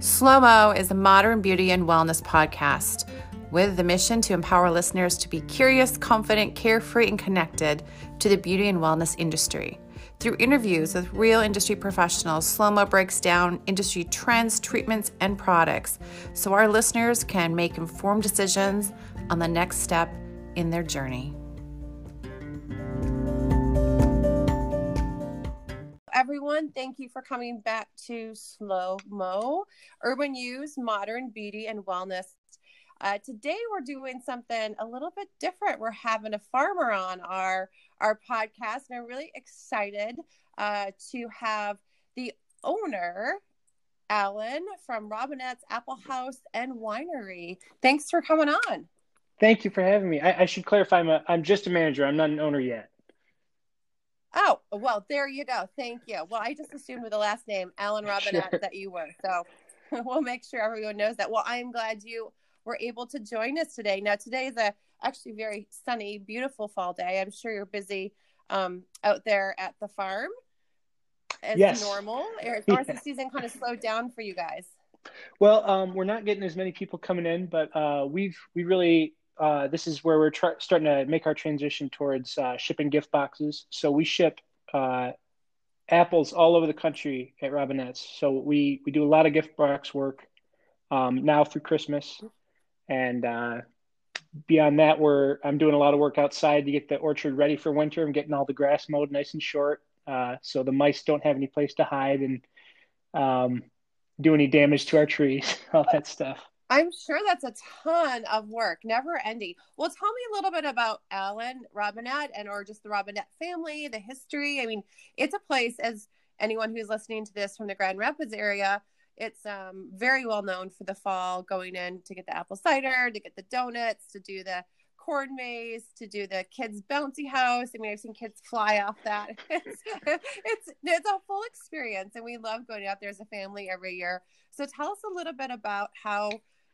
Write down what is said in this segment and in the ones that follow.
Slow Mo is a modern beauty and wellness podcast with the mission to empower listeners to be curious, confident, carefree, and connected to the beauty and wellness industry. Through interviews with real industry professionals, Slow Mo breaks down industry trends, treatments, and products so our listeners can make informed decisions on the next step in their journey. Everyone, thank you for coming back to Slow Mo Urban You's Modern Beauty and Wellness. Uh, today we're doing something a little bit different. We're having a farmer on our our podcast, and I'm really excited uh, to have the owner Alan from Robinette's Apple Haus and Winery. Thanks for coming on. Thank you for having me. I, I should clarify, I'm, a, I'm just a manager. I'm not an owner yet. Oh, well, there you go. Thank you. Well, I just assumed with the last name, Alan Robinette, Sure. that you were. So we'll make sure everyone knows that. Well, I am glad you were able to join us today. Now, today is a actually very sunny, beautiful fall day. I'm sure you're busy um, out there at the farm as Yes. normal. Or, has the season kind of slowed down for you guys? Well, um, we're not getting as many people coming in, but uh, we've we really uh, this is where we're try- starting to make our transition towards uh, shipping gift boxes. So we ship uh, apples all over the country at Robinette's. So we we do a lot of gift box work um, now through Christmas, and uh, beyond that, we're I'm doing a lot of work outside to get the orchard ready for winter. I'm getting all the grass mowed nice and short, uh, so the mice don't have any place to hide and um, do any damage to our trees, all that stuff. I'm sure that's a ton of work, never ending. Well, tell me a little bit about Alan Robinette and or just the Robinette family, the history. I mean, it's a place as anyone who's listening to this from the Grand Rapids area, it's um, very well known for the fall going in to get the apple cider, to get the donuts, to do the corn maze, to do the kids bouncy house. I mean, I've seen kids fly off that. It's, it's it's a full experience, and we love going out there as a family every year. So tell us a little bit about how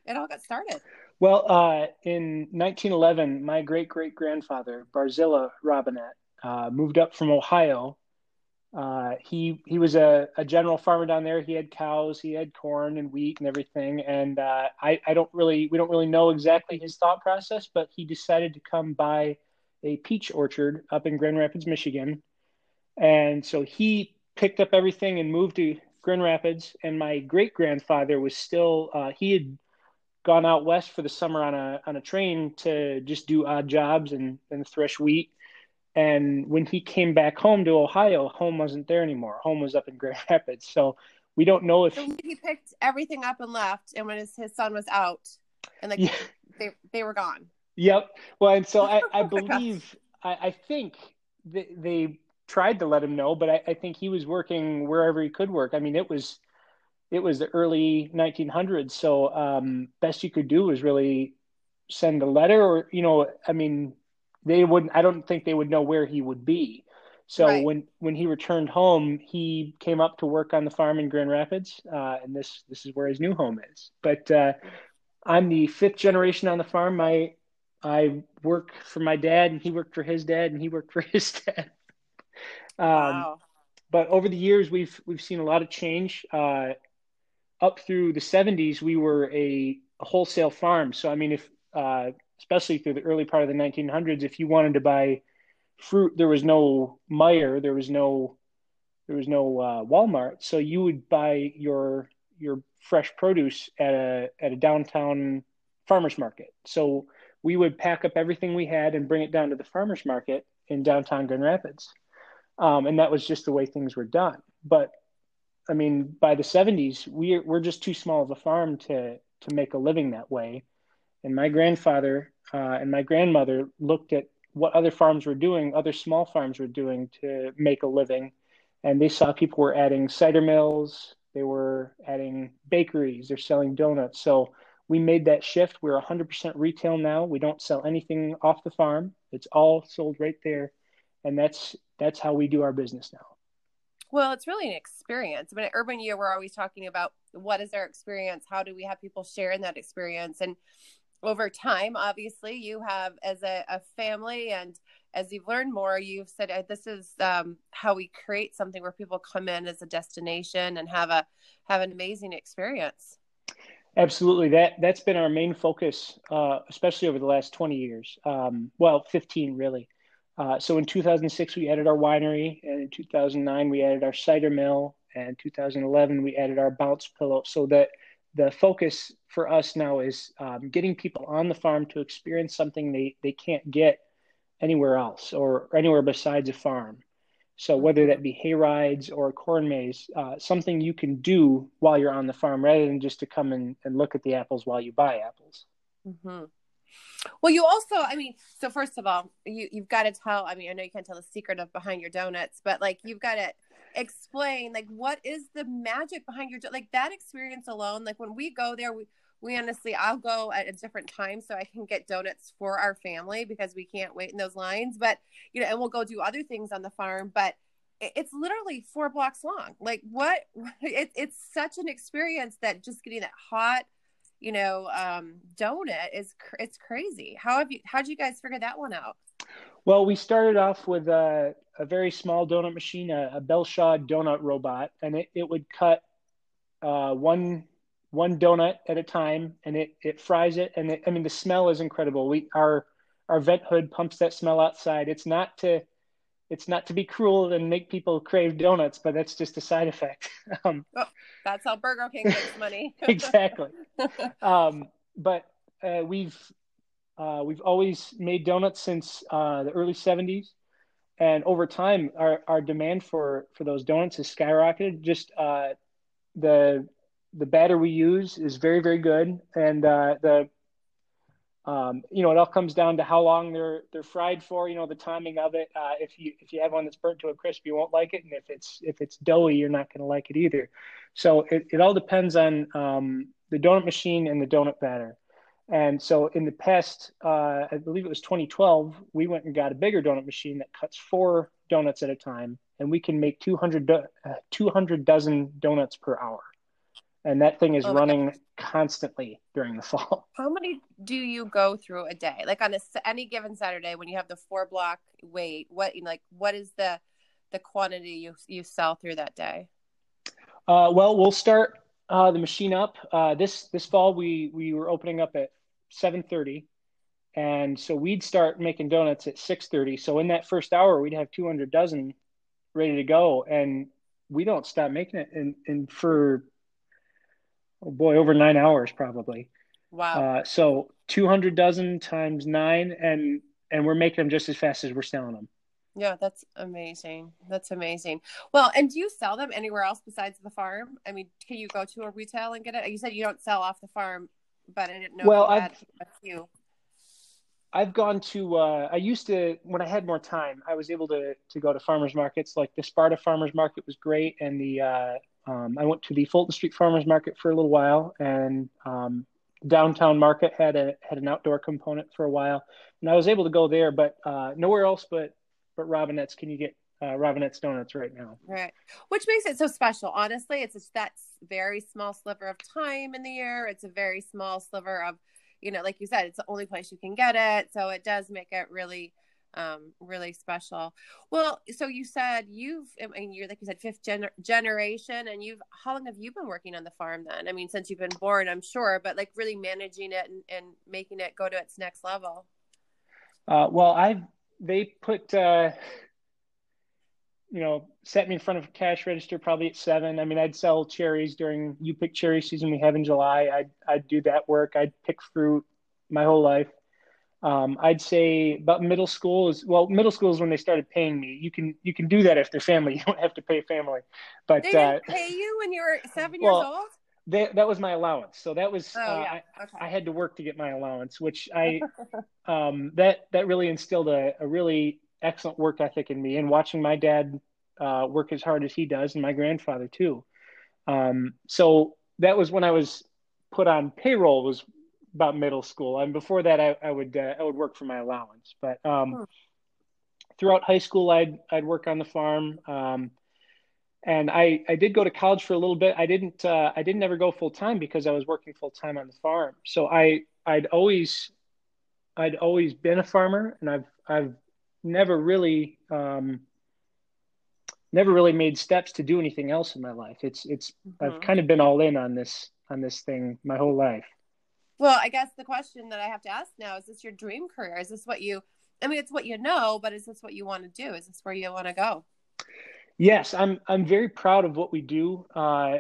it all got started. Well, uh, in 1911, my great great grandfather Barzilla Robinette uh, moved up from Ohio. Uh, he he was a, a general farmer down there. He had cows, he had corn and wheat and everything. And uh, I I don't really we don't really know exactly his thought process, but he decided to come buy a peach orchard up in Grand Rapids, Michigan. And so he picked up everything and moved to Grand Rapids. And my great grandfather was still uh, he had gone out west for the summer on a on a train to just do odd jobs and, and thresh wheat. And when he came back home to Ohio, home wasn't there anymore. Home was up in Grand Rapids. So we don't know if So he picked everything up and left, and when his, his son was out, and like Yeah. they they were gone. Yep. Well, and so I, I believe I, I think they, they tried to let him know, but I, I think he was working wherever he could work. I mean, it was it was the early 1900s, so um, best you could do was really send a letter, or you know, I mean, they wouldn't. I don't think they would know where he would be. So Right. when when he returned home, he came up to work on the farm in Grand Rapids, uh, and this this is where his new home is. But uh, I'm the fifth generation on the farm. My I work for my dad, and he worked for his dad, and he worked for his dad. Um, wow. but over the years, we've we've seen a lot of change. Uh, up through the 70s, we were a, a wholesale farm. So I mean, if uh, especially through the early part of the 1900s, if you wanted to buy fruit, there was no Meijer, there was no there was no uh, Walmart, so you would buy your your fresh produce at a at a downtown farmers market. So we would pack up everything we had and bring it down to the farmers market in downtown Grand Rapids, um, and that was just the way things were done. But I mean, by the 70s, we're we're just too small of a farm to to make a living that way. And my grandfather uh, and my grandmother looked at what other farms were doing, other small farms were doing to make a living, and they saw people were adding cider mills, they were adding bakeries, they're selling donuts. So we made that shift. We're 100% retail now. We don't sell anything off the farm. It's all sold right there, and that's that's how we do our business now. Well, it's really an experience. I mean, at Urban You, we're always talking about what is our experience? How do we have people share in that experience? And over time, obviously, you have as a, a family and as you've learned more, you've said this is um, how we create something where people come in as a destination and have a have an amazing experience. Absolutely, that that's been our main focus, uh, especially over the last twenty years. Um, well, fifteen really. Uh, so in 2006 we added our winery, and in 2009 we added our cider mill, and 2011 we added our bounce pillow. So that the focus for us now is um, getting people on the farm to experience something they they can't get anywhere else or anywhere besides a farm. So whether that be hay rides or corn maze, uh, something you can do while you're on the farm rather than just to come and, and look at the apples while you buy apples. Mm-hmm. Well, you also, I mean, so first of all, you, you've got to tell, I mean, I know you can't tell the secret of behind your donuts, but like you've got to explain like what is the magic behind your, like that experience alone. Like when we go there, we, we honestly i'll go at a different time so i can get donuts for our family because we can't wait in those lines but you know and we'll go do other things on the farm but it's literally four blocks long like what it, it's such an experience that just getting that hot you know um donut is it's crazy how have you how did you guys figure that one out well we started off with a, a very small donut machine a, a belshaw donut robot and it, it would cut uh, one one donut at a time and it, it fries it. And it, I mean, the smell is incredible. We, our, our vent hood pumps that smell outside. It's not to, it's not to be cruel and make people crave donuts, but that's just a side effect. Um, oh, that's how Burger King makes money. exactly. Um, but uh, we've uh, we've always made donuts since uh, the early '70s, and over time, our, our demand for for those donuts has skyrocketed. Just uh, the the batter we use is very very good, and uh, the um, you know it all comes down to how long they're they're fried for. You know the timing of it. Uh, if you if you have one that's burnt to a crisp, you won't like it, and if it's if it's doughy, you're not going to like it either. So it, it all depends on um, the donut machine and the donut batter. And so in the past, uh, I believe it was 2012, we went and got a bigger donut machine that cuts four donuts at a time, and we can make 200, do- uh, 200 dozen donuts per hour and that thing is oh running constantly during the fall. How many do you go through a day? Like on a, any given Saturday when you have the four block wait, what like what is the the quantity you you sell through that day? Uh, well, we'll start uh, the machine up uh, this this fall. We we were opening up at seven thirty, and so we'd start making donuts at six thirty. So in that first hour, we'd have two hundred dozen ready to go, and we don't stop making it. And and for oh boy, over nine hours probably. Wow. Uh, so 200 dozen times nine, and and we're making them just as fast as we're selling them. Yeah, that's amazing. That's amazing. Well, and do you sell them anywhere else besides the farm? I mean, can you go to a retail and get it? You said you don't sell off the farm, but I didn't know. Well, I've a few. I've gone to. Uh, I used to when I had more time. I was able to to go to farmers markets. Like the Sparta Farmers Market was great, and the uh, um, I went to the Fulton Street Farmers Market for a little while, and um, downtown market had a had an outdoor component for a while, and I was able to go there, but uh, nowhere else but but Robinette's can you get uh, Robinette's donuts right now. Right, which makes it so special. Honestly, it's just that very small sliver of time in the year. It's a very small sliver of, you know, like you said, it's the only place you can get it, so it does make it really um, really special. Well, so you said you've, I mean, you're like you said, fifth gener- generation, and you've, how long have you been working on the farm then? I mean, since you've been born, I'm sure, but like really managing it and, and making it go to its next level. Uh, well, I've, they put, uh, you know, set me in front of a cash register probably at seven. I mean, I'd sell cherries during you pick cherry season we have in July. I'd, I'd do that work. I'd pick fruit my whole life. Um, I'd say about middle school is well, middle school is when they started paying me. You can you can do that if they're family. You don't have to pay family. But they didn't uh, pay you when you were seven well, years old. They, that was my allowance. So that was oh, uh, yeah. okay. I, I, had to work to get my allowance, which I um, that that really instilled a, a, really excellent work ethic in me. And watching my dad uh, work as hard as he does, and my grandfather too. Um, so that was when I was put on payroll was about middle school. And before that, I, I would uh, I would work for my allowance. But um, throughout high school, I'd I'd work on the farm. Um, and I, I did go to college for a little bit. I didn't uh, I didn't ever go full time because I was working full time on the farm. So I I'd always I'd always been a farmer, and I've I've never really um, never really made steps to do anything else in my life. It's it's mm-hmm. I've kind of been all in on this on this thing my whole life. Well, I guess the question that I have to ask now is this your dream career? Is this what you I mean it's what you know, but is this what you want to do? Is this where you want to go? Yes, I'm I'm very proud of what we do. Uh,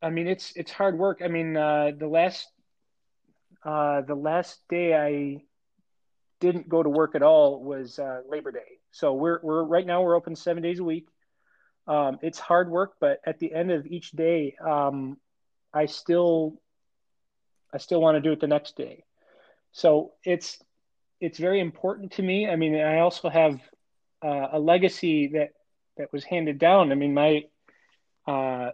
I mean it's it's hard work. I mean uh, the last uh, the last day I didn't go to work at all was uh, Labor Day. So we're we're right now we're open seven days a week. Um, it's hard work, but at the end of each day, um, I still I still want to do it the next day. So it's it's very important to me. I mean, I also have uh, a legacy that that was handed down. I mean, my uh,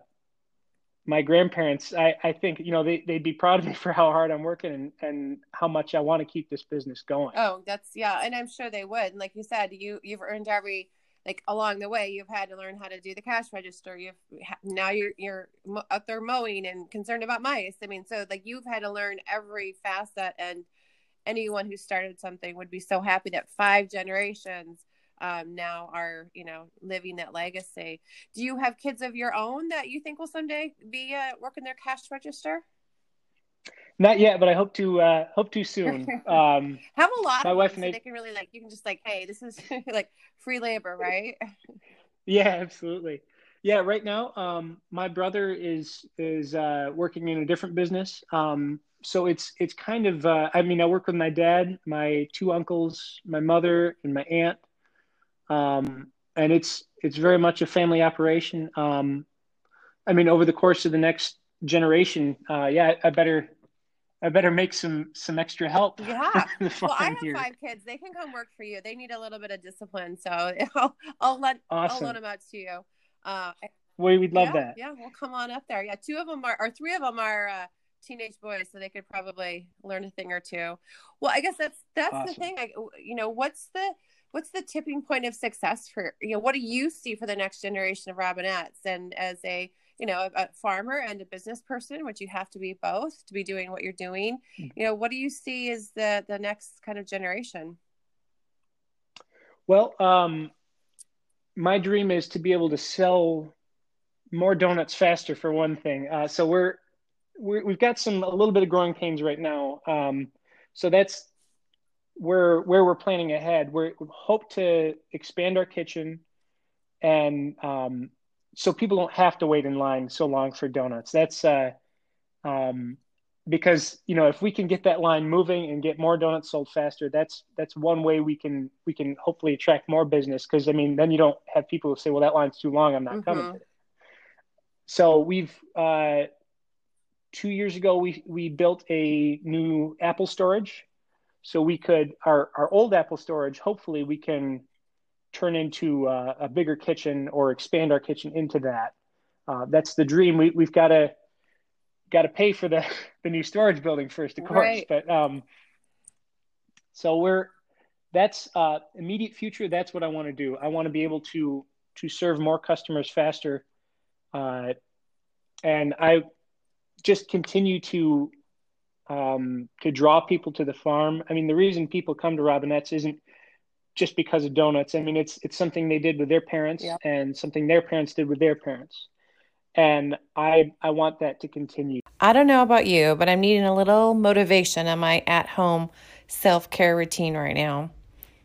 my grandparents, I, I think, you know, they, they'd be proud of me for how hard I'm working and, and how much I want to keep this business going. Oh, that's, yeah. And I'm sure they would. And like you said, you, you've earned every, like along the way, you've had to learn how to do the cash register. You've now you're, you're out there mowing and concerned about mice. I mean, so like you've had to learn every facet and anyone who started something would be so happy that five generations um, now are you know living that legacy. Do you have kids of your own that you think will someday be uh, working their cash register? Not yet, but I hope to uh, hope to soon. Um, have a lot. My wife and so they can really like you can just like, hey, this is like free labor, right? yeah, absolutely. Yeah, right now, um, my brother is is uh, working in a different business. Um, so it's it's kind of uh, I mean I work with my dad, my two uncles, my mother, and my aunt um, and it's it's very much a family operation. Um, I mean, over the course of the next generation, uh, yeah, I better I better make some some extra help. Yeah. well, I have here. five kids. They can come work for you. They need a little bit of discipline, so I'll, I'll let awesome. I'll let them out to you. Uh, we'd love yeah, that. Yeah, we'll come on up there. Yeah, two of them are, or three of them are uh, teenage boys, so they could probably learn a thing or two. Well, I guess that's that's awesome. the thing. I, you know, what's the what's the tipping point of success for you know what do you see for the next generation of robinettes and as a you know a, a, farmer and a business person which you have to be both to be doing what you're doing. Mm. you know what do you see as the the next kind of generation? Well um my dream is to be able to sell more donuts faster for one thing. Uh, so we're, we have got some a little bit of growing pains right now. Um, so that's where where we're planning ahead, we hope to expand our kitchen, and um, so people don't have to wait in line so long for donuts. That's uh, um, because you know if we can get that line moving and get more donuts sold faster, that's that's one way we can we can hopefully attract more business. Because I mean, then you don't have people who say, "Well, that line's too long. I'm not mm-hmm. coming." So we've uh, two years ago we we built a new apple storage so we could our our old apple storage hopefully we can turn into uh, a bigger kitchen or expand our kitchen into that uh, that's the dream we, we've got to got to pay for the the new storage building first of course right. but um so we're that's uh immediate future that's what i want to do i want to be able to to serve more customers faster uh and i just continue to um, to draw people to the farm. I mean, the reason people come to Robinette's isn't just because of donuts. I mean, it's it's something they did with their parents yeah. and something their parents did with their parents. And I I want that to continue. I don't know about you, but I'm needing a little motivation on my at-home self-care routine right now.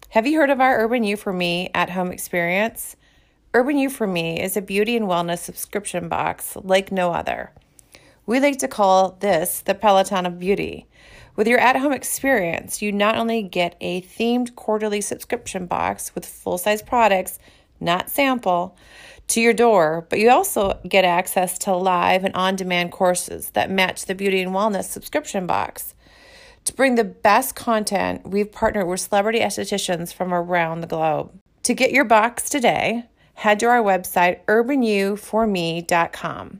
Have you heard of our Urban You for Me at-home experience? Urban You for Me is a beauty and wellness subscription box like no other. We like to call this the Peloton of Beauty. With your at home experience, you not only get a themed quarterly subscription box with full size products, not sample, to your door, but you also get access to live and on demand courses that match the beauty and wellness subscription box. To bring the best content, we've partnered with celebrity estheticians from around the globe. To get your box today, head to our website, urbanyouforme.com.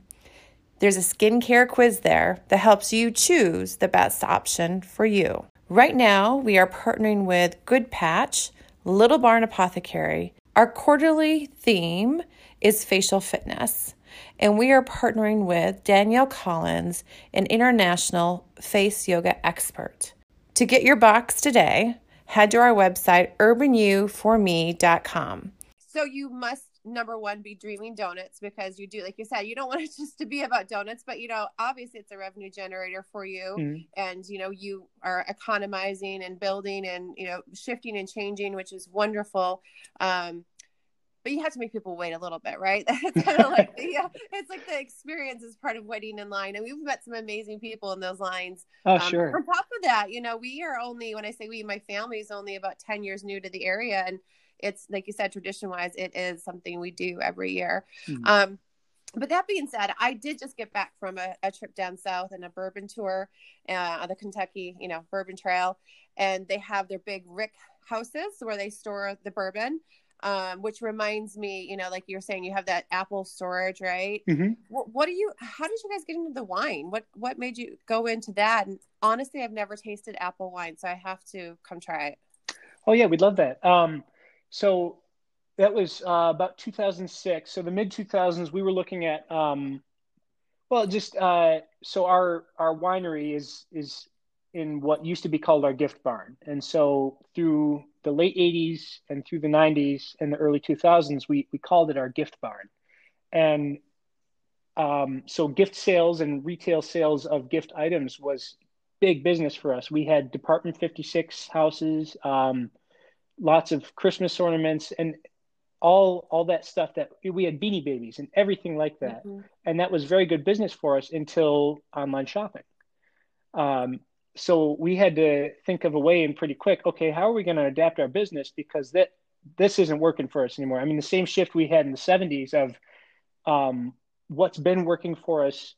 There's a skincare quiz there that helps you choose the best option for you. Right now, we are partnering with Good Patch, Little Barn Apothecary. Our quarterly theme is facial fitness. and we are partnering with Danielle Collins, an international face yoga expert. To get your box today, head to our website, urbanyouforme.com. So you must number one be dreaming donuts because you do like you said you don't want it just to be about donuts but you know obviously it's a revenue generator for you mm-hmm. and you know you are economizing and building and you know shifting and changing which is wonderful um but you have to make people wait a little bit, right? It's kind of like the, yeah, it's like the experience is part of waiting in line, and we've met some amazing people in those lines. Oh, um, sure. On top of that, you know, we are only when I say we, my family is only about ten years new to the area, and it's like you said, tradition wise, it is something we do every year. Mm-hmm. Um, but that being said, I did just get back from a, a trip down south and a bourbon tour uh, on the Kentucky, you know, Bourbon Trail, and they have their big rick houses where they store the bourbon. Um, which reminds me, you know, like you're saying, you have that apple storage, right? Mm-hmm. What, what do you? How did you guys get into the wine? What What made you go into that? And honestly, I've never tasted apple wine, so I have to come try it. Oh yeah, we'd love that. Um, so that was uh, about 2006. So the mid 2000s, we were looking at, um, well, just uh, so our our winery is is in what used to be called our gift barn, and so through the late 80s and through the 90s and the early 2000s, we we called it our gift barn, and um, so gift sales and retail sales of gift items was big business for us. We had Department 56 houses. Um, lots of Christmas ornaments and all all that stuff that we had beanie babies and everything like that. Mm-hmm. and that was very good business for us until online shopping. Um, so we had to think of a way and pretty quick okay how are we going to adapt our business? Because that this isn't working for us anymore. I mean the same shift we had in the 70s of um, what's been working for us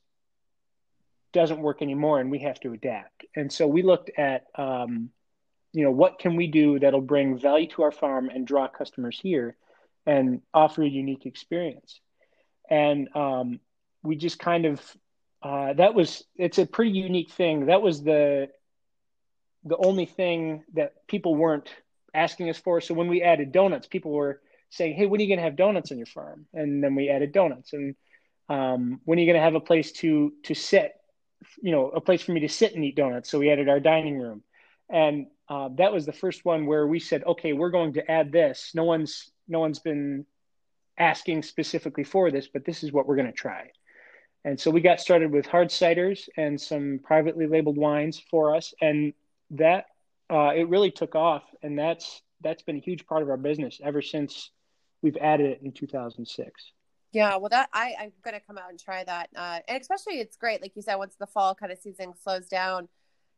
doesn't work anymore and we have to adapt. And so we looked at um, you know what can we do that'll bring value to our farm and draw customers here and offer a unique experience? And um, we just kind of uh, that was it's a pretty unique thing. That was the the only thing that people weren't asking us for. So when we added donuts people were saying hey when are you going to have donuts on your farm? And then we added donuts. And um, when are you going to have a place to to sit you know a place for me to sit and eat donuts? So we added our dining room. And uh, that was the first one where we said, okay, we're going to add this. No one's no one's been asking specifically for this, but this is what we're going to try. And so we got started with hard ciders and some privately labeled wines for us, and that uh, it really took off, and that's that's been a huge part of our business ever since we've added it in 2006. Yeah, well, that I I'm gonna come out and try that, uh, and especially it's great, like you said, once the fall kind of season slows down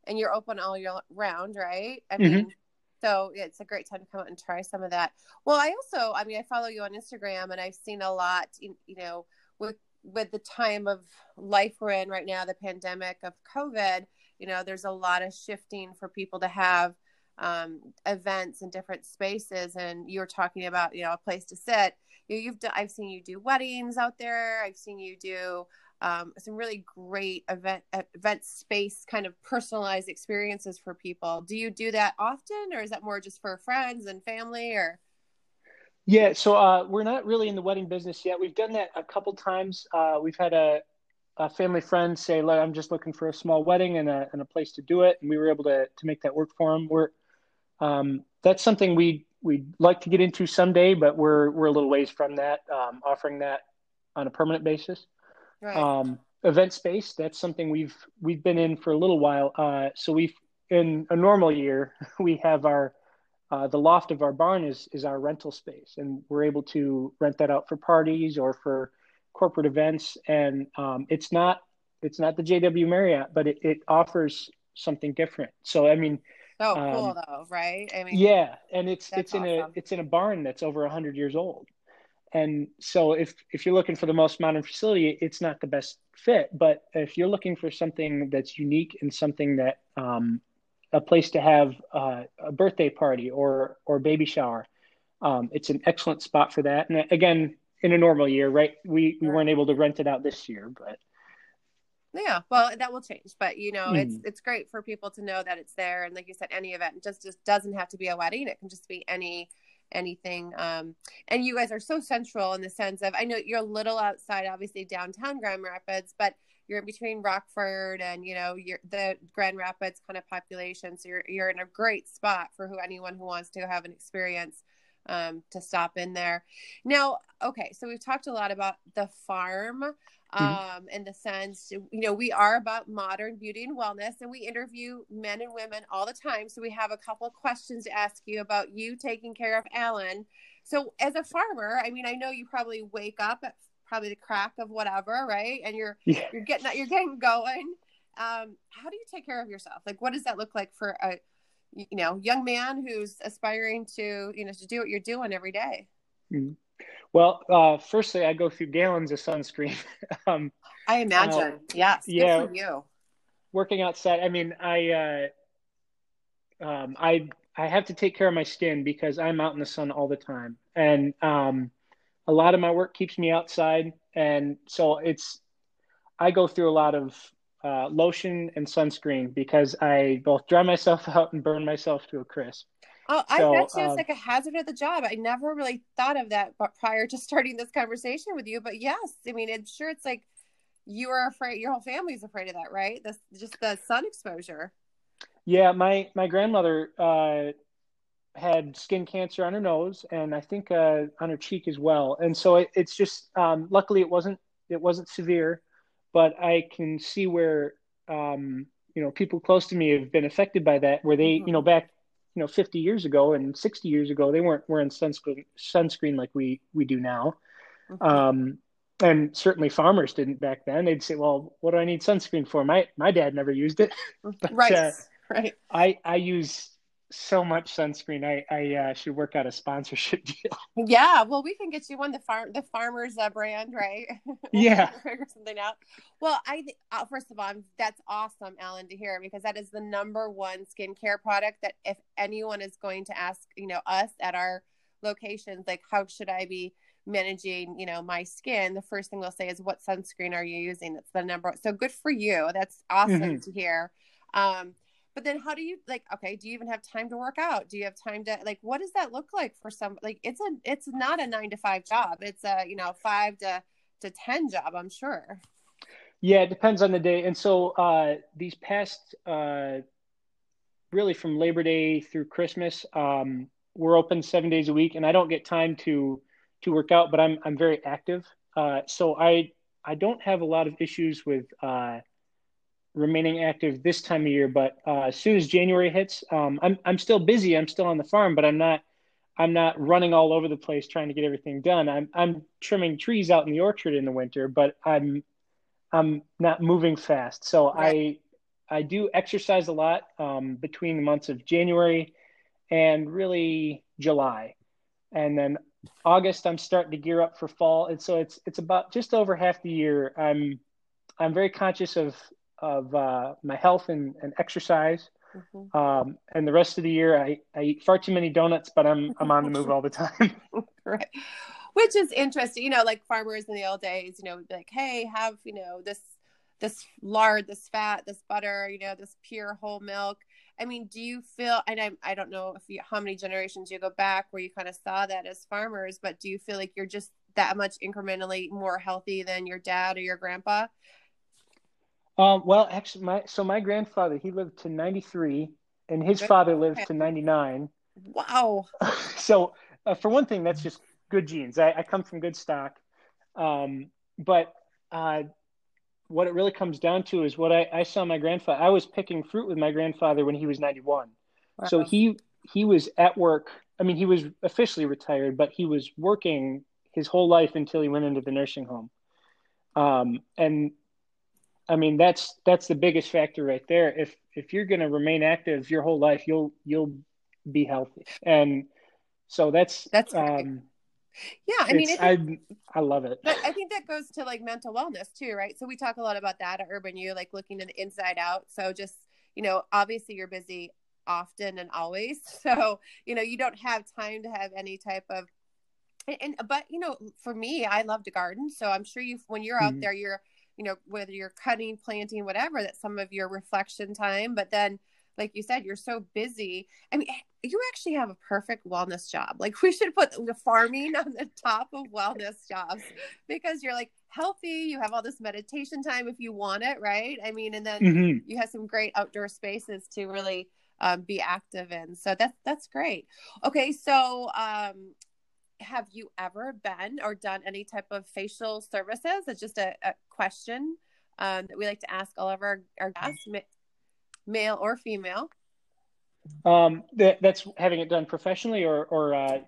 and you're open all year round, right? I mm-hmm. mean, so it's a great time to come out and try some of that. Well, I also, I mean, I follow you on Instagram, and I've seen a lot, you know, with with the time of life we're in right now, the pandemic of COVID. You know, there's a lot of shifting for people to have um, events in different spaces, and you're talking about, you know, a place to sit. You, you've done, I've seen you do weddings out there. I've seen you do um, some really great event event space kind of personalized experiences for people. Do you do that often, or is that more just for friends and family, or? Yeah, so uh, we're not really in the wedding business yet. We've done that a couple times. Uh, we've had a, a, family friend say, "Look, I'm just looking for a small wedding and a, and a place to do it," and we were able to to make that work for them. We're um, that's something we we'd like to get into someday, but we're we're a little ways from that, um, offering that on a permanent basis. Right. Um, event space, that's something we've we've been in for a little while. Uh, so we've in a normal year, we have our uh, the loft of our barn is is our rental space, and we're able to rent that out for parties or for corporate events. And um, it's not it's not the JW Marriott, but it, it offers something different. So I mean, oh, cool um, though, right? I mean, yeah, and it's it's awesome. in a it's in a barn that's over hundred years old and so if if you're looking for the most modern facility it's not the best fit. But if you're looking for something that's unique and something that um, a place to have uh, a birthday party or or baby shower um, it's an excellent spot for that. And again in a normal year right? We we weren't able to rent it out this year but yeah well that will change. But you know mm. it's it's great for people to know that it's there. And like you said any event just just doesn't have to be a wedding. It can just be any anything. Um, and you guys are so central in the sense of I know you're a little outside, obviously downtown Grand Rapids, but you're in between Rockford and you know you're the Grand Rapids kind of population. So you're you're in a great spot for who anyone who wants to have an experience um, to stop in there. Now, okay, so we've talked a lot about the farm. Um, mm-hmm. in the sense, you know, we are about modern beauty and wellness, and we interview men and women all the time. So we have a couple of questions to ask you about you taking care of Alan. So, as a farmer, I mean, I know you probably wake up at probably the crack of whatever, right? And you're yeah. you're getting you're getting going. Um, how do you take care of yourself? Like, what does that look like for a you know young man who's aspiring to you know to do what you're doing every day? Mm-hmm. Well, uh, firstly, I go through gallons of sunscreen. um, I imagine. Uh, yes. Yeah. you. Working outside. I mean, I, uh, um, I, I have to take care of my skin because I'm out in the sun all the time, and um, a lot of my work keeps me outside, and so it's. I go through a lot of uh, lotion and sunscreen because I both dry myself out and burn myself to a crisp. Oh, I so, bet you it's um, like a hazard of the job. I never really thought of that prior to starting this conversation with you. But yes, I mean, it's sure it's like you are afraid. Your whole family's afraid of that, right? This just the sun exposure. Yeah, my my grandmother uh, had skin cancer on her nose, and I think uh, on her cheek as well. And so it, it's just um, luckily it wasn't it wasn't severe, but I can see where um, you know people close to me have been affected by that. Where they mm-hmm. you know back you know 50 years ago and 60 years ago they weren't wearing sunscreen sunscreen like we we do now. Mm-hmm. um, and certainly farmers didn't back then. They'd say well what do i need sunscreen for? My my dad never used it. But, right uh, right. I i use so much sunscreen. I I uh, should work out a sponsorship deal. Yeah, well, we can get you one the farm the farmers uh, brand, right? Yeah, figure something out. Well, I uh, first of all, that's awesome, Alan, to hear because that is the number one skincare product that if anyone is going to ask, you know, us at our locations, like how should I be managing, you know, my skin, the first thing they'll say is, "What sunscreen are you using?" That's the number. So good for you. That's awesome mm-hmm. to hear. Um, but then how do you like okay do you even have time to work out? Do you have time to like what does that look like for some like it's a it's not a nine to five job. It's a you know five to to ten job i'm sure. Yeah it depends on the day. And so uh these past uh really from labor day through christmas um we're open seven days a week and i don't get time to to work out but i'm i'm very active. Uh so i i don't have a lot of issues with uh remaining active this time of year. But uh, as soon as January hits, um, I'm I'm still busy. I'm still on the farm, but I'm not I'm not running all over the place trying to get everything done. I'm I'm trimming trees out in the orchard in the winter, but I'm I'm not moving fast. So. I I do exercise a lot um, between the months of January and really July, and then August I'm starting to gear up for fall. And so it's it's about just over half the year. I'm I'm very conscious of of uh, my health and, and exercise. Mm-hmm. Um, and the rest of the year, I, I eat far too many donuts, but I'm I'm on the move all the time. right. Which is interesting, you know, like farmers in the old days, you know, be like, hey, have you know this this lard, this fat, this butter, you know, this pure whole milk. I mean, do you feel? And I I don't know if you how many generations you go back where you kind of saw that as farmers, but do you feel like you're just that much incrementally more healthy than your dad or your grandpa? Um, well, actually, my so my grandfather he lived to ninety three, and his father lived to ninety nine. Wow. so uh, for one thing, that's just good genes. I, I come from good stock, um, but uh, what it really comes down to is what I, I saw my grandfather. I was picking fruit with my grandfather when he was ninety one. Wow. So he he was at work. I mean, he was officially retired, but he was working his whole life until he went into the nursing home. Um, and I mean, that's that's the biggest factor right there. If if you're going to remain active your whole life, you'll you'll be healthy, and so that's that's um, yeah. I mean, I I love it. But I think that goes to like mental wellness too, right? So we talk a lot about that at Urban You, like looking the inside out. So just you know, obviously you're busy often and always, so you know you don't have time to have any type of and, and but you know, for me, I love to garden, so I'm sure you when you're out mm-hmm. there, you're you know whether you're cutting planting whatever that's some of your reflection time but then like you said, you're so busy. I mean, you actually have a perfect wellness job. Like we should put the farming on the top of wellness jobs because you're like healthy. You have all this meditation time if you want it, right? I mean, and then mm-hmm. you have some great outdoor spaces to really um, be active in. So that's that's great. Okay, so um, have you ever been or done any type of facial services? It's just a, a question um, that we like to ask all of our, our guests, male or female. Um, that, that's having it done professionally or, or uh,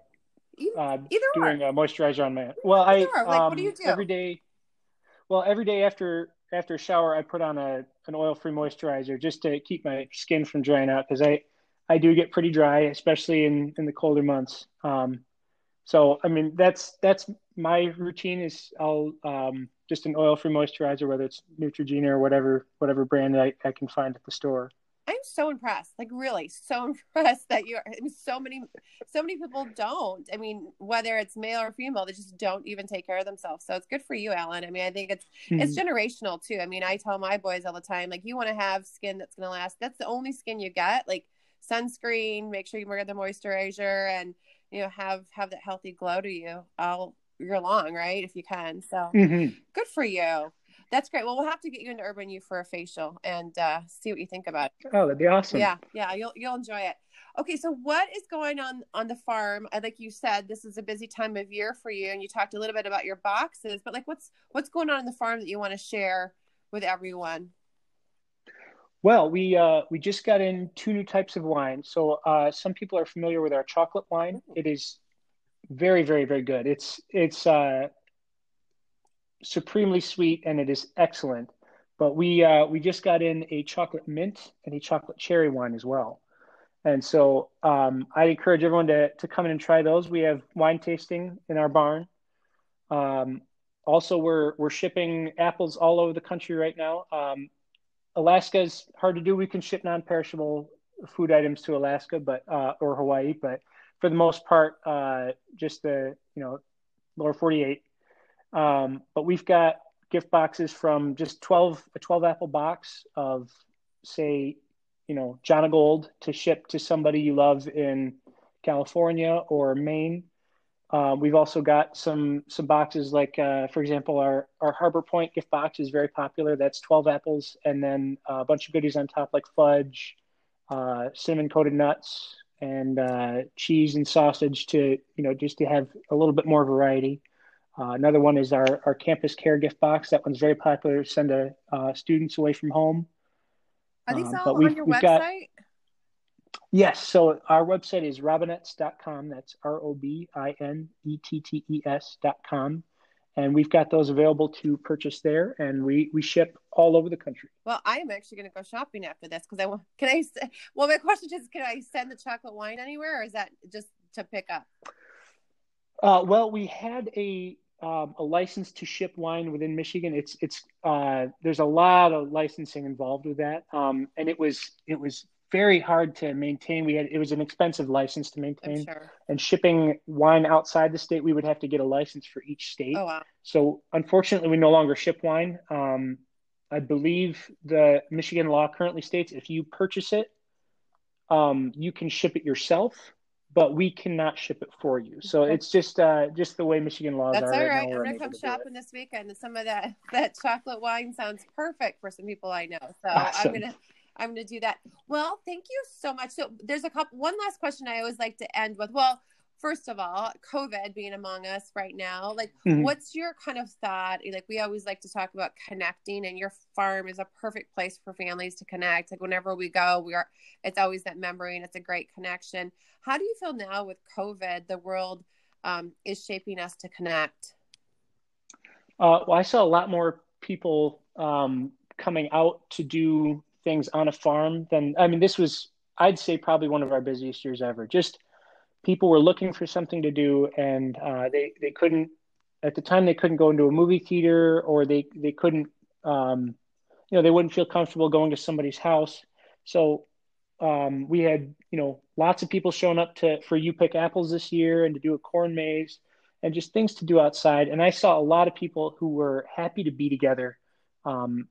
uh, either doing or. a moisturizer on my. Well, either I like, what do you um, do every day? Well, every day after after a shower, I put on a an oil free moisturizer just to keep my skin from drying out because I I do get pretty dry, especially in in the colder months. Um, so I mean that's that's my routine is I'll um, just an oil free moisturizer, whether it's Neutrogena or whatever whatever brand I, I can find at the store. I'm so impressed, like really so impressed that you're. I mean, so many, so many people don't. I mean, whether it's male or female, they just don't even take care of themselves. So it's good for you, Alan. I mean, I think it's mm-hmm. it's generational too. I mean, I tell my boys all the time, like, you want to have skin that's going to last. That's the only skin you get. Like sunscreen, make sure you wear the moisturizer, and you know have have that healthy glow to you all year long, right? If you can. So mm-hmm. good for you. That's great. Well, we'll have to get you into Urban You for a facial and uh, see what you think about it. Oh, that'd be awesome. Yeah, yeah, you'll you'll enjoy it. Okay, so what is going on on the farm? I like you said, this is a busy time of year for you, and you talked a little bit about your boxes. But like, what's what's going on in the farm that you want to share with everyone? Well, we uh, we just got in two new types of wine. So uh, some people are familiar with our chocolate wine. It is very, very, very good. It's it's uh, supremely sweet and it is excellent. But we uh, we just got in a chocolate mint and a chocolate cherry wine as well. And so um, I encourage everyone to to come in and try those. We have wine tasting in our barn. Um, also, we're we're shipping apples all over the country right now. Um, Alaska is hard to do. We can ship non-perishable food items to Alaska, but uh, or Hawaii, but for the most part, uh, just the you know lower 48 um, but we've got gift boxes from just 12, a 12 apple box of, say, you know, Jonagold to ship to somebody you love in California or Maine. Uh, we've also got some some boxes like, uh, for example, our our Harbor Point gift box is very popular. That's 12 apples and then a bunch of goodies on top like fudge, uh, cinnamon coated nuts, and uh, cheese and sausage to you know just to have a little bit more variety. Uh, another one is our, our campus care gift box. That one's very popular. Send a, uh, students away from home. Are these um, all on your website? Got, yes. So our website is robinettes.com. That's R O B I N E T T E S.com. And we've got those available to purchase there, and we, we ship all over the country. Well, I am actually going to go shopping after this because I want. Can I? Well, my question is, can I send the chocolate wine anywhere, or is that just to pick up? Uh, well, we had a um, a license to ship wine within Michigan. It's it's uh, there's a lot of licensing involved with that, um, and it was it was very hard to maintain. We had it was an expensive license to maintain, sure. and shipping wine outside the state, we would have to get a license for each state. Oh wow! So unfortunately, we no longer ship wine. Um, I believe the Michigan law currently states if you purchase it, um, you can ship it yourself but we cannot ship it for you. So it's just uh, just the way Michigan laws That's are. That's all right. I'm gonna come shopping this weekend, some of that that chocolate wine sounds perfect for some people I know. So awesome. I'm gonna I'm gonna do that. Well, thank you so much. So there's a couple. One last question I always like to end with. Well, first of all, COVID being among us right now, like mm-hmm. what's your kind of thought? Like we always like to talk about connecting and your farm is a perfect place for families to connect. Like whenever we go, we are it's always that memory and it's a great connection. How do you feel now with COVID? The world um, is shaping us to connect. Uh, well, I saw a lot more people um, coming out to do things on a farm than I mean, this was I'd say probably one of our busiest years ever. Just people were looking for something to do and uh, they they couldn't at the time they couldn't go into a movie theater or they they couldn't um, you know they wouldn't feel comfortable going to somebody's house so um, we had you know lots of people showing up to for you pick apples this year and to do a corn maze and just things to do outside and i saw a lot of people who were happy to be together um,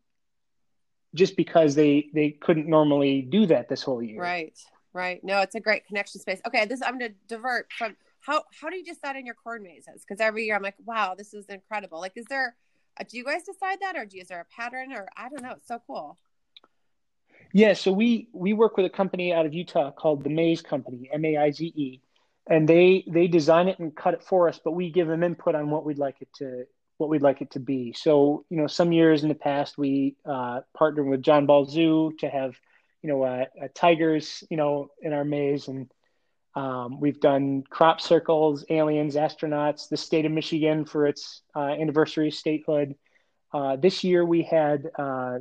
just because they they couldn't normally do that this whole year. Right. Right. No, it's a great connection space. Okay, this I'm going to divert from how how do you decide on your corn mazes? Because every year I'm like, wow, this is incredible. Like, is there? A, do you guys decide that, or do, is there a pattern, or I don't know? It's so cool. Yeah, so we we work with a company out of Utah called the Maize Company, M A I Z E, and they they design it and cut it for us, but we give them input on what we'd like it to what we'd like it to be. So you know, some years in the past we uh, partnered with John Ball Zoo to have you know uh, tigers you know in our maze, and um, we've done crop circles, aliens, astronauts, the state of Michigan for its uh, anniversary of statehood. Uh, this year we had uh,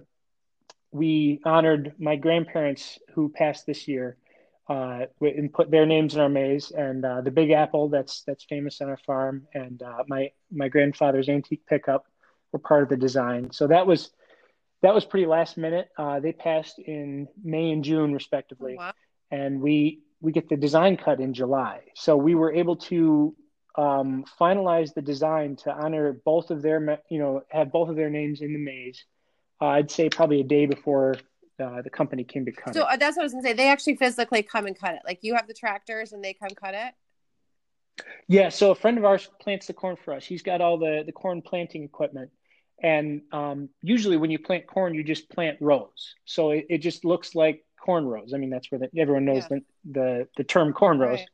we honored my grandparents who passed this year uh, and put their names in our maze and uh, the big apple that's that's famous on our farm and uh, my my grandfather's antique pickup were part of the design. So that was that was pretty last minute. Uh, they passed in may and june respectively. Oh, wow. and we we get the design cut in july. So we were able to um, finalize the design to honor both of their you know have both of their names in the maze uh, I'd say probably a day before uh, the company came to cut so it. Uh, that's what I was gonna say. They actually physically come and cut it. Like you have the tractors and they come cut it. Yeah. So a friend of ours plants the corn for us. He's got all the the corn planting equipment, and um, usually when you plant corn, you just plant rows. So it, it just looks like corn rows. I mean, that's where the, everyone knows yeah. the, the the term corn rows. Right.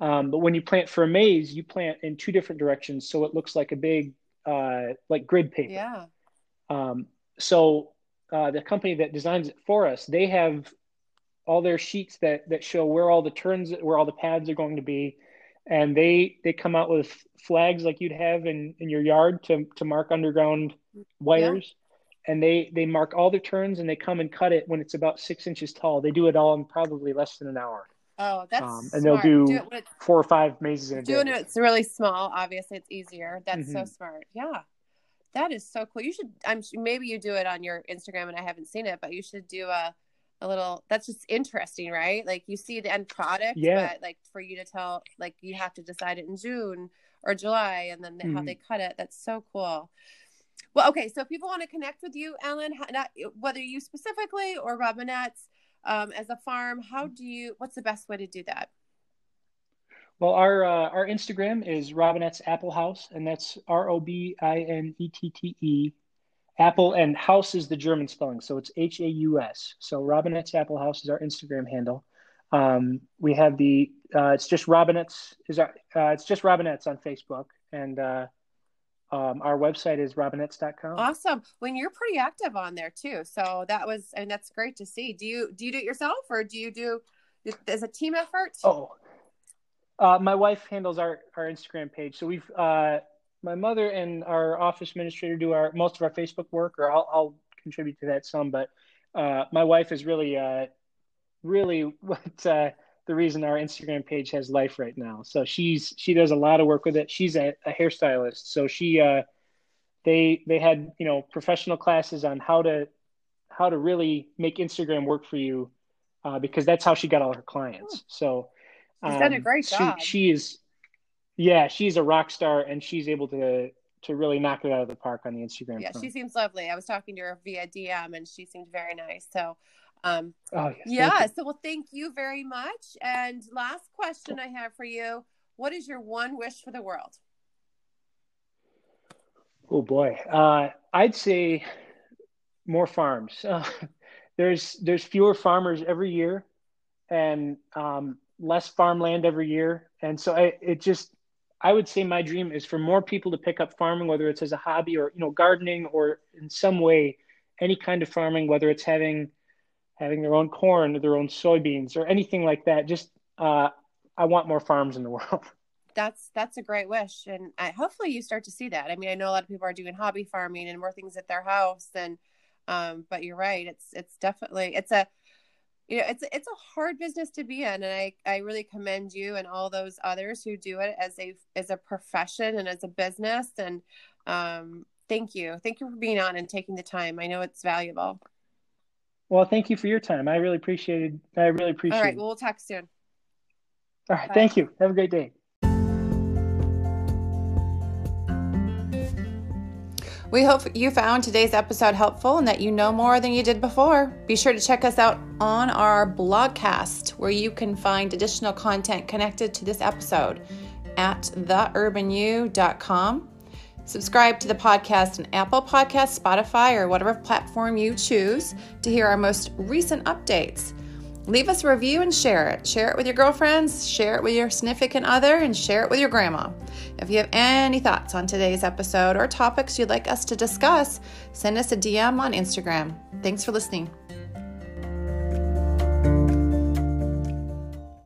Um, but when you plant for a maze, you plant in two different directions, so it looks like a big uh, like grid paper. Yeah. Um, so uh, the company that designs it for us, they have all their sheets that that show where all the turns, where all the pads are going to be, and they they come out with flags like you'd have in in your yard to to mark underground wires. Yeah. And they they mark all the turns and they come and cut it when it's about six inches tall. They do it all in probably less than an hour. Oh, that's um, and they'll do, do four or five mazes in a doing day. Doing it's really small. Obviously, it's easier. That's mm-hmm. so smart. Yeah. That is so cool. You should. I'm maybe you do it on your Instagram, and I haven't seen it, but you should do a a little. That's just interesting, right? Like you see the end product, yeah. But like for you to tell, like you have to decide it in June or July, and then mm-hmm. how they cut it. That's so cool. Well, okay. So if people want to connect with you, Allan, not whether you specifically or Robinette's um, as a farm, how do you? What's the best way to do that? Well, our uh, our Instagram is Robinette's Apple Haus, and that's R O B I N E T T E. Apple and house is the German spelling, so it's H A U S. So Robinette's Apple Haus is our Instagram handle. Um, we have the uh, it's just Robinette's is our uh, it's just Robinette's on Facebook, and uh, um, our website is robinettes.com. Awesome. When you're pretty active on there too, so that was and that's great to see. Do you do you do it yourself or do you do as a team effort? Oh, uh, my wife handles our, our Instagram page. So we've uh, my mother and our office administrator do our most of our Facebook work, or I'll, I'll contribute to that some. But uh, my wife is really uh, really what uh, the reason our Instagram page has life right now. So she's she does a lot of work with it. She's a, a hairstylist, so she uh, they they had you know professional classes on how to how to really make Instagram work for you because that's how she got all her clients. So She's um, done a um, great job. She, she is, yeah, she's a rock star, and she's able to to really knock it out of the park on the Instagram. Yeah, front. she seems lovely. I was talking to her via DM, and she seemed very nice. So, um, oh yes, yeah. So, well, thank you very much. And last question I have for you: What is your one wish for the world? Oh boy, uh, I'd say more farms. Uh, there's there's fewer farmers every year, and um, less farmland every year, and so I, it just I would say my dream is for more people to pick up farming, whether it's as a hobby or you know gardening or in some way, any kind of farming, whether it's having having their own corn or their own soybeans or anything like that. Just uh, I want more farms in the world. That's that's a great wish, and I, hopefully you start to see that. I mean, I know a lot of people are doing hobby farming and more things at their house, and um, but you're right. It's it's definitely it's a you know it's it's a hard business to be in and i i really commend you and all those others who do it as a as a profession and as a business and um thank you. Thank you for being on and taking the time. I know it's valuable. Well thank you for your time. I really appreciated i really appreciate it. all right well, we'll talk soon. All right Bye. thank you. Have a great day We hope you found today's episode helpful and that you know more than you did before. Be sure to check us out on our blogcast, where you can find additional content connected to this episode at theurbanu.com. Subscribe to the podcast on Apple Podcasts, Spotify, or whatever platform you choose to hear our most recent updates. Leave us a review and share it. Share it with your girlfriends, share it with your significant other, and share it with your grandma. If you have any thoughts on today's episode or topics you'd like us to discuss, send us a DM on Instagram. Thanks for listening.